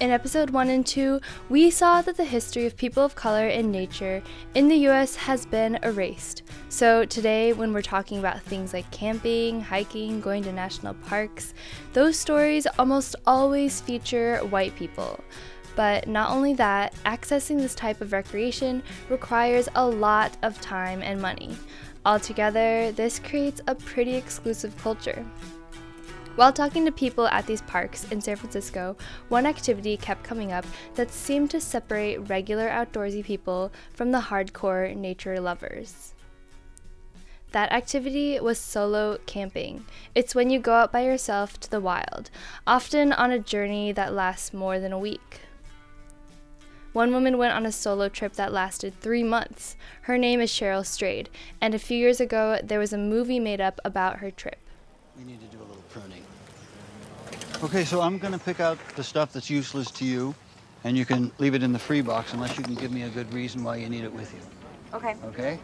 In episode 1 and 2, we saw that the history of people of color in nature in the US has been erased. So, today, when we're talking about things like camping, hiking, going to national parks, those stories almost always feature white people. But not only that, accessing this type of recreation requires a lot of time and money. Altogether, this creates a pretty exclusive culture. While talking to people at these parks in San Francisco, one activity kept coming up that seemed to separate regular outdoorsy people from the hardcore nature lovers. That activity was solo camping. It's when you go out by yourself to the wild, often on a journey that lasts more than a week. One woman went on a solo trip that lasted three months. Her name is Cheryl Strayed, and a few years ago there was a movie made up about her trip. We need to do a pruning. Okay, so I'm gonna pick out the stuff that's useless to you, and you can leave it in the free box unless you can give me a good reason why you need it with you. Okay. Okay?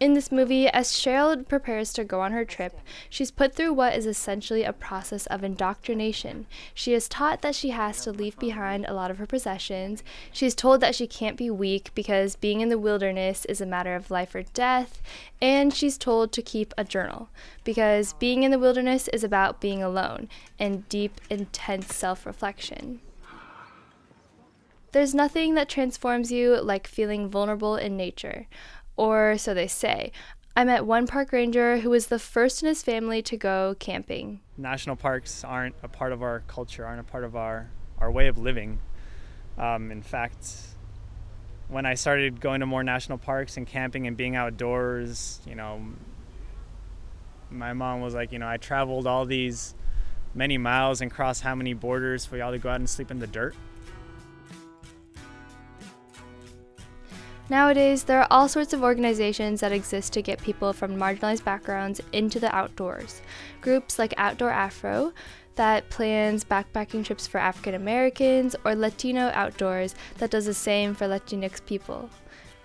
In this movie, as Cheryl prepares to go on her trip, she's put through what is essentially a process of indoctrination. She is taught that she has to leave behind a lot of her possessions. She's told that she can't be weak because being in the wilderness is a matter of life or death. And she's told to keep a journal because being in the wilderness is about being alone and deep, intense self reflection. There's nothing that transforms you like feeling vulnerable in nature or so they say. I met one park ranger who was the first in his family to go camping. National parks aren't a part of our culture, aren't a part of our, our way of living. Um, in fact, when I started going to more national parks and camping and being outdoors, you know, my mom was like, you know, I traveled all these many miles and crossed how many borders for y'all to go out and sleep in the dirt. Nowadays, there are all sorts of organizations that exist to get people from marginalized backgrounds into the outdoors. Groups like Outdoor Afro, that plans backpacking trips for African Americans, or Latino Outdoors, that does the same for Latinx people.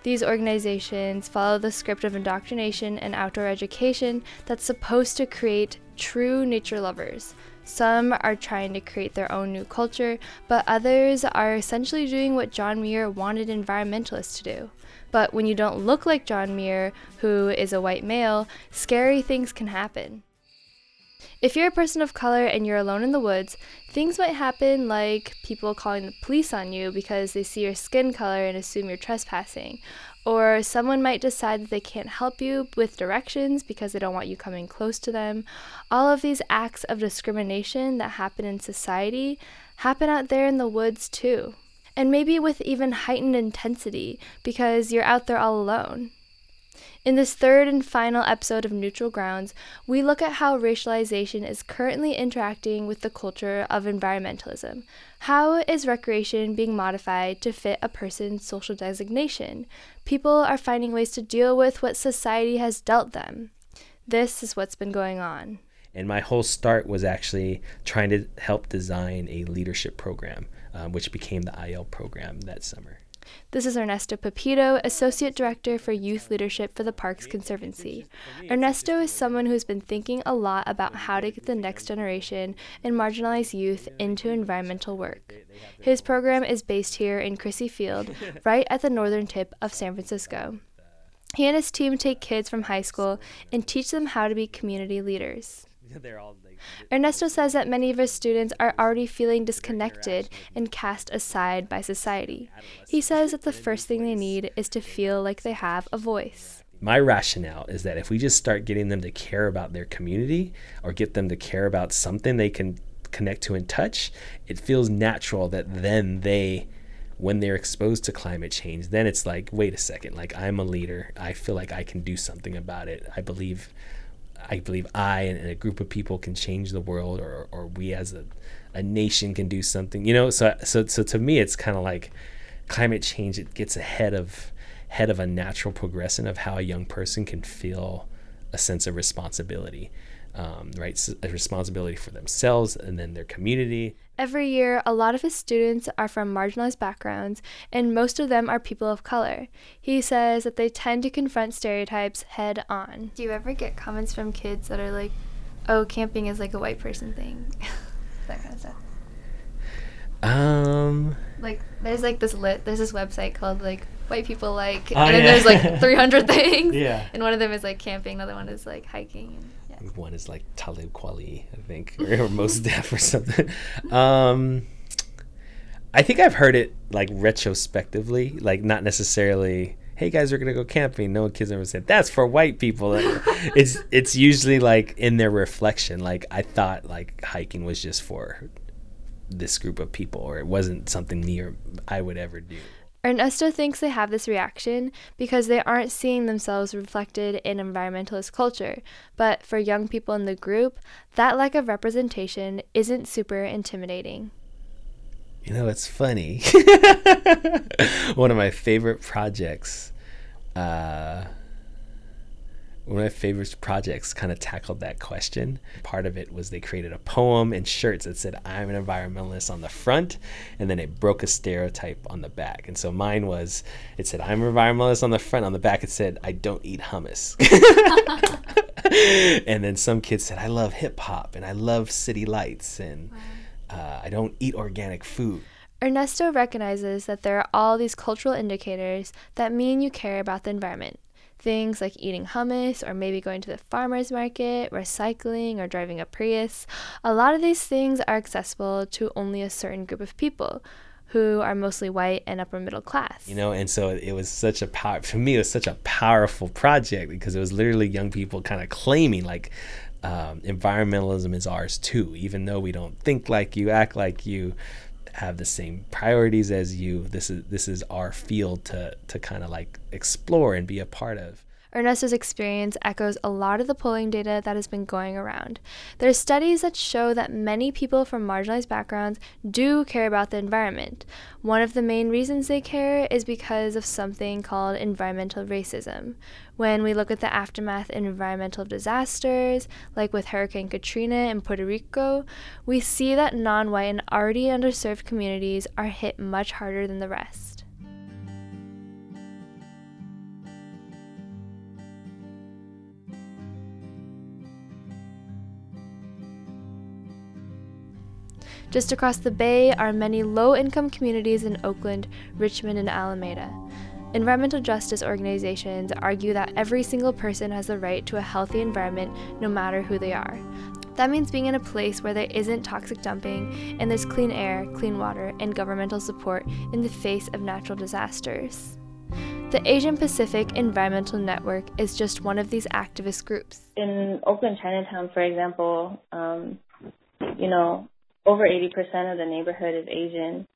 These organizations follow the script of indoctrination and outdoor education that's supposed to create true nature lovers. Some are trying to create their own new culture, but others are essentially doing what John Muir wanted environmentalists to do. But when you don't look like John Muir, who is a white male, scary things can happen. If you're a person of color and you're alone in the woods, things might happen like people calling the police on you because they see your skin color and assume you're trespassing, or someone might decide that they can't help you with directions because they don't want you coming close to them. All of these acts of discrimination that happen in society happen out there in the woods too. And maybe with even heightened intensity because you're out there all alone. In this third and final episode of Neutral Grounds, we look at how racialization is currently interacting with the culture of environmentalism. How is recreation being modified to fit a person's social designation? People are finding ways to deal with what society has dealt them. This is what's been going on. And my whole start was actually trying to help design a leadership program, um, which became the IL program that summer. This is Ernesto Pepito, Associate Director for Youth Leadership for the Parks Conservancy. Ernesto is someone who's been thinking a lot about how to get the next generation and marginalized youth into environmental work. His program is based here in Crissy Field, right at the northern tip of San Francisco. He and his team take kids from high school and teach them how to be community leaders. They're all Ernesto says that many of his students are already feeling disconnected and cast aside by society. He says that the first thing they need is to feel like they have a voice. My rationale is that if we just start getting them to care about their community or get them to care about something they can connect to and touch, it feels natural that then they when they're exposed to climate change, then it's like, wait a second, like I'm a leader. I feel like I can do something about it. I believe I believe I and a group of people can change the world, or or we as a, a nation can do something. You know, so so so to me, it's kind of like climate change. It gets ahead of head of a natural progression of how a young person can feel a sense of responsibility um, right? So a responsibility for themselves and then their community. Every year, a lot of his students are from marginalized backgrounds, and most of them are people of color. He says that they tend to confront stereotypes head on. Do you ever get comments from kids that are like, oh, camping is like a white person thing? that kind of stuff. Um. Like there's like this lit there's this website called like white people like Oh, and then yeah. there's like 300 things. Yeah. And one of them is like camping, another one is like hiking. One is like Talib Kweli, I think, or Mos Def or something. Um, I think I've heard it like retrospectively, like not necessarily. Hey guys, we're gonna go camping. No kids ever said that's for white people. it's it's usually like in their reflection. Like I thought like hiking was just for this group of people, or it wasn't something near I would ever do. Ernesto thinks they have this reaction because they aren't seeing themselves reflected in environmentalist culture. But for young people in the group, that lack of representation isn't super intimidating. You know, it's funny. one of my favorite projects, uh, one of my favorite projects kind of tackled that question. Part of it was they created a poem and shirts that said, I'm an environmentalist on the front, and then it broke a stereotype on the back. And so mine was, it said, I'm an environmentalist on the front. On the back, it said, I don't eat hummus. and then some kids said, I love hip hop and I love city lights and uh, I don't eat organic food. Ernesto recognizes that there are all these cultural indicators that mean you care about the environment. Things like eating hummus, or maybe going to the farmer's market, recycling, or driving a Prius. A lot of these things are accessible to only a certain group of people who are mostly white and upper middle class. you know and so it was such a power for me it was such a powerful project because it was literally young people kind of claiming like um, environmentalism is ours too even though we don't think like you act like you have the same priorities as you this is this is our field to to kind of like explore and be a part of Ernesto's experience echoes a lot of the polling data that has been going around. There are studies that show that many people from marginalized backgrounds do care about the environment. One of the main reasons they care is because of something called environmental racism. When we look at the aftermath in environmental disasters, like with Hurricane Katrina in Puerto Rico, we see that non white and already underserved communities are hit much harder than the rest. Just across the bay are many low income communities in Oakland, Richmond, and Alameda. Environmental justice organizations argue that every single person has the right to a healthy environment no matter who they are. That means being in a place where there isn't toxic dumping and there's clean air, clean water, and governmental support in the face of natural disasters. The Asian Pacific Environmental Network is just one of these activist groups. in Oakland Chinatown, for example, um, you know, over 80% of the neighborhood is Asian,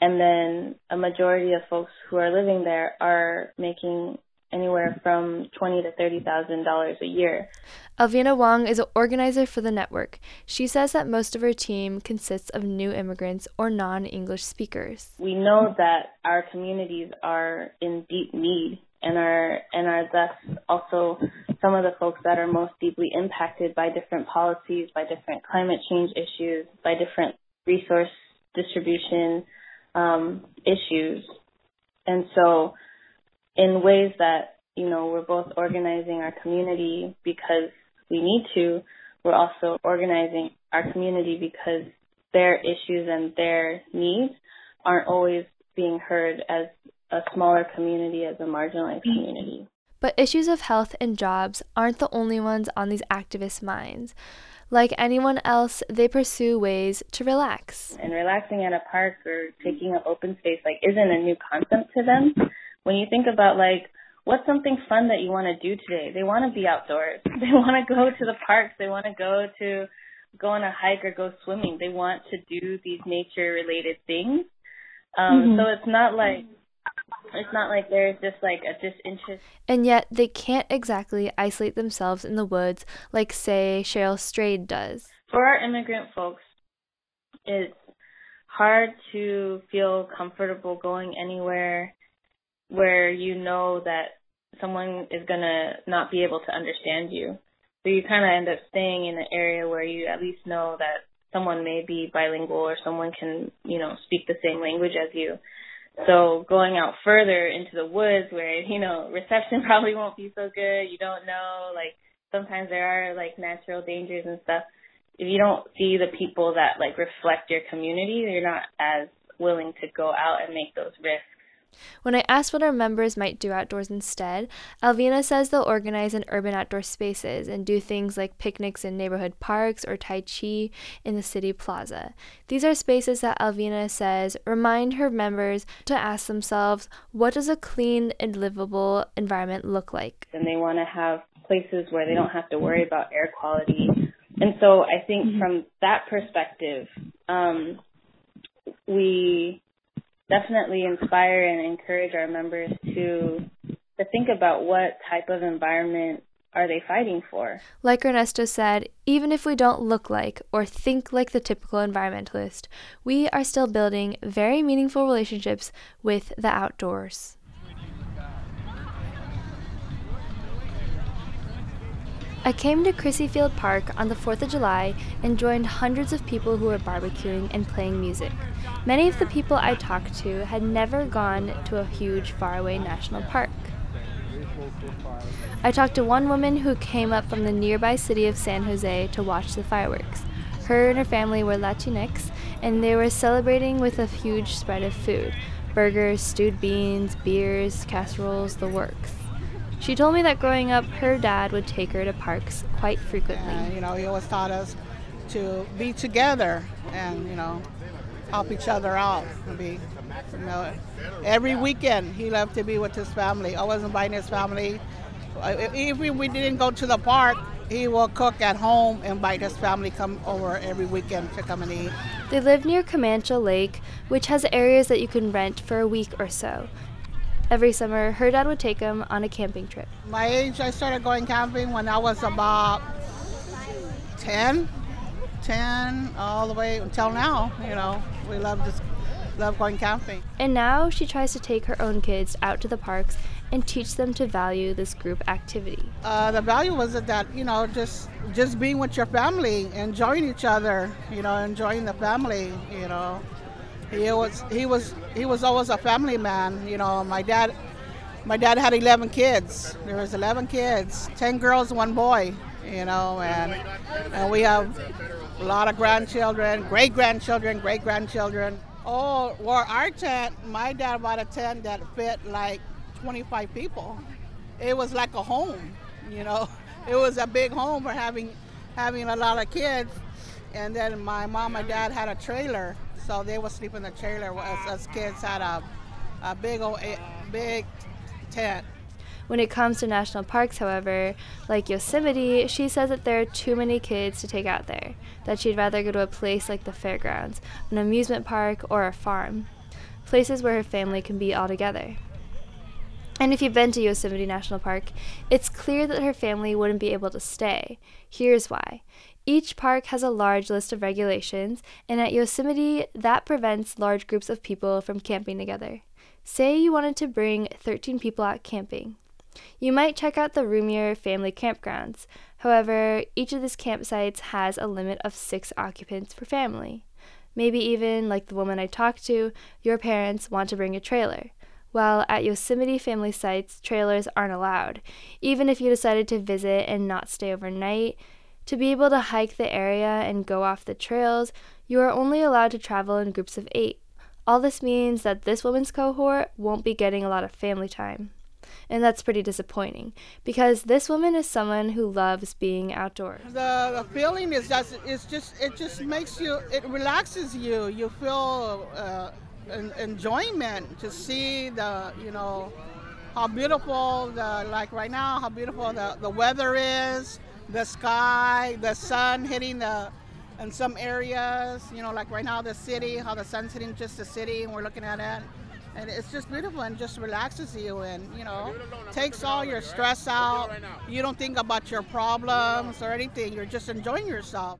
and then a majority of folks who are living there are making anywhere from twenty to thirty thousand dollars a year. Alvina Wong is an organizer for the network. She says that most of her team consists of new immigrants or non English speakers. We know that our communities are in deep need and are and are thus also some of the folks that are most deeply impacted by different policies, by different climate change issues, by different resource distribution um, issues. And so, in ways that, you know, we're both organizing our community because we need to, we're also organizing our community because their issues and their needs aren't always being heard as a smaller community, as a marginalized community. But issues of health and jobs aren't the only ones on these activists' minds. Like anyone else, they pursue ways to relax. and relaxing at a park or taking an open space like isn't a new concept to them. When you think about like what's something fun that you want to do today, they want to be outdoors. They want to go to the parks. They want to go to go on a hike or go swimming. They want to do these nature related things. Um, So it's not like it's not like there's just like a disinterest And yet, they can't exactly isolate themselves in the woods like, say, Cheryl Strayed does. for our immigrant folks, it's hard to feel comfortable going anywhere where you know that someone is going to not be able to understand you. So you kind of end up staying in an area where you at least know that someone may be bilingual or someone can, you know, speak the same language as you. So going out further into the woods where, you know, reception probably won't be so good, you don't know, like sometimes there are like natural dangers and stuff. If you don't see the people that like reflect your community, you're not as willing to go out and make those risks. When I asked what our members might do outdoors instead, Alvina says they'll organize in urban outdoor spaces and do things like picnics in neighborhood parks or Tai Chi in the city plaza. These are spaces that Alvina says remind her members to ask themselves, what does a clean and livable environment look like? And they want to have places where they don't have to worry about air quality. And so I think mm-hmm. from that perspective, um, we definitely inspire and encourage our members to to think about what type of environment are they fighting for? Like Ernesto said, even if we don't look like or think like the typical environmentalist, we are still building very meaningful relationships with the outdoors. I came to Crissy Field Park on the 4th of July and joined hundreds of people who were barbecuing and playing music. Many of the people I talked to had never gone to a huge, faraway national park. I talked to one woman who came up from the nearby city of San Jose to watch the fireworks. Her and her family were Latinx, and they were celebrating with a huge spread of food burgers, stewed beans, beers, casseroles, the works. She told me that growing up, her dad would take her to parks quite frequently. And, you know, he always taught us to be together and, you know, help each other out. Be, you know, every weekend he loved to be with his family. I was inviting his family. Uh, even we didn't go to the park, he will cook at home and invite his family come over every weekend to come and eat. They live near Camanche Lake, which has areas that you can rent for a week or so. Every summer, her dad would take him on a camping trip. My age, I started going camping when I was about 10, 10, all the way until now. You know, we love just love going camping. And now she tries to take her own kids out to the parks and teach them to value this group activity. Uh, the value was that you know just just being with your family, enjoying each other, you know, enjoying the family, you know he was he was he was always a family man. You know, my dad my dad had 11 kids. There was 11 kids, 10 girls, one boy. You know, and and we have a lot of grandchildren, great grandchildren, great grandchildren. Oh, well, our tent, my dad bought a tent that fit like 25 people. It was like a home, you know. It was a big home for having having a lot of kids. And then my mom and dad had a trailer so they would sleep in the trailer as us kids had a, a big old big tent. When it comes to national parks, however, like Yosemite, she says that there are too many kids to take out there, that she'd rather go to a place like the fairgrounds, an amusement park, or a farm, places where her family can be all together. And if you've been to Yosemite National Park, it's clear that her family wouldn't be able to stay. Here's why. Each park has a large list of regulations, and at Yosemite, that prevents large groups of people from camping together. Say you wanted to bring 13 people out camping. You might check out the roomier family campgrounds. However, each of these campsites has a limit of six occupants per family. Maybe even, like the woman I talked to, your parents want to bring a trailer. Well, at Yosemite family sites, trailers aren't allowed. Even if you decided to visit and not stay overnight, to be able to hike the area and go off the trails, you are only allowed to travel in groups of eight. All this means that this woman's cohort won't be getting a lot of family time. And that's pretty disappointing because this woman is someone who loves being outdoors. The, the feeling is just it's just it just makes you it relaxes you. You feel uh, an enjoyment to see the you know how beautiful the like right now how beautiful the, the weather is the sky, the sun hitting the in some areas, you know, like right now the city, how the sun's hitting just the city and we're looking at it. And it's just beautiful and just relaxes you and, you know, takes all your stress out. You don't think about your problems or anything. You're just enjoying yourself.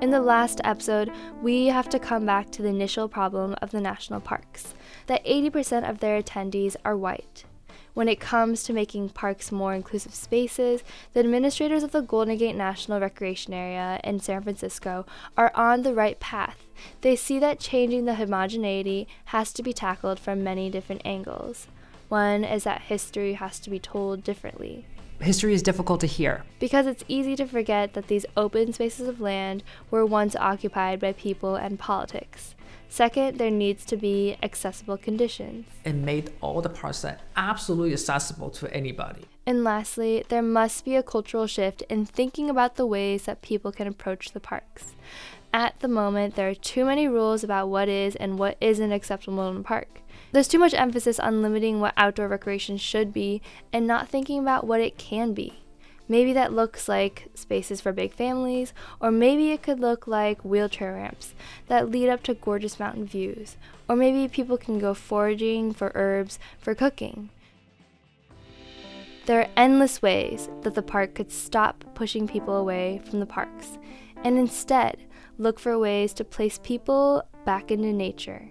In the last episode, we have to come back to the initial problem of the national parks that 80% of their attendees are white. When it comes to making parks more inclusive spaces, the administrators of the Golden Gate National Recreation Area in San Francisco are on the right path. They see that changing the homogeneity has to be tackled from many different angles. One is that history has to be told differently. history is difficult to hear. Because it's easy to forget that these open spaces of land were once occupied by people and politics. Second, there needs to be accessible conditions. And made all the parks absolutely accessible to anybody. And lastly, there must be a cultural shift in thinking about the ways that people can approach the parks. At the moment, there are too many rules about what is and what isn't acceptable in a park. There's too much emphasis on limiting what outdoor recreation should be and not thinking about what it can be. Maybe that looks like spaces for big families, or maybe it could look like wheelchair ramps that lead up to gorgeous mountain views, or maybe people can go foraging for herbs for cooking. There are endless ways that the park could stop pushing people away from the parks and instead look for ways to place people back into nature.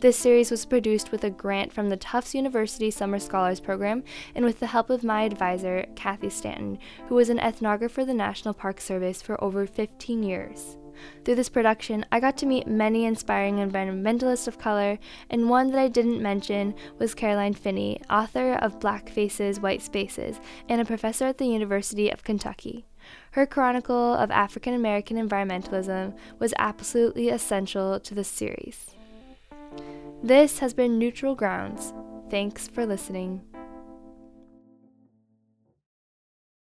This series was produced with a grant from the Tufts University Summer Scholars Program and with the help of my advisor, Cathy Stanton, who was an ethnographer of the National Park Service for over 15 years. Through this production, I got to meet many inspiring environmentalists of color, and one that I didn't mention was Carolyn Finney, author of Black Faces, White Spaces, and a professor at the University of Kentucky. Her chronicle of African American environmentalism was absolutely essential to the series. This has been Neutral Grounds. Thanks for listening.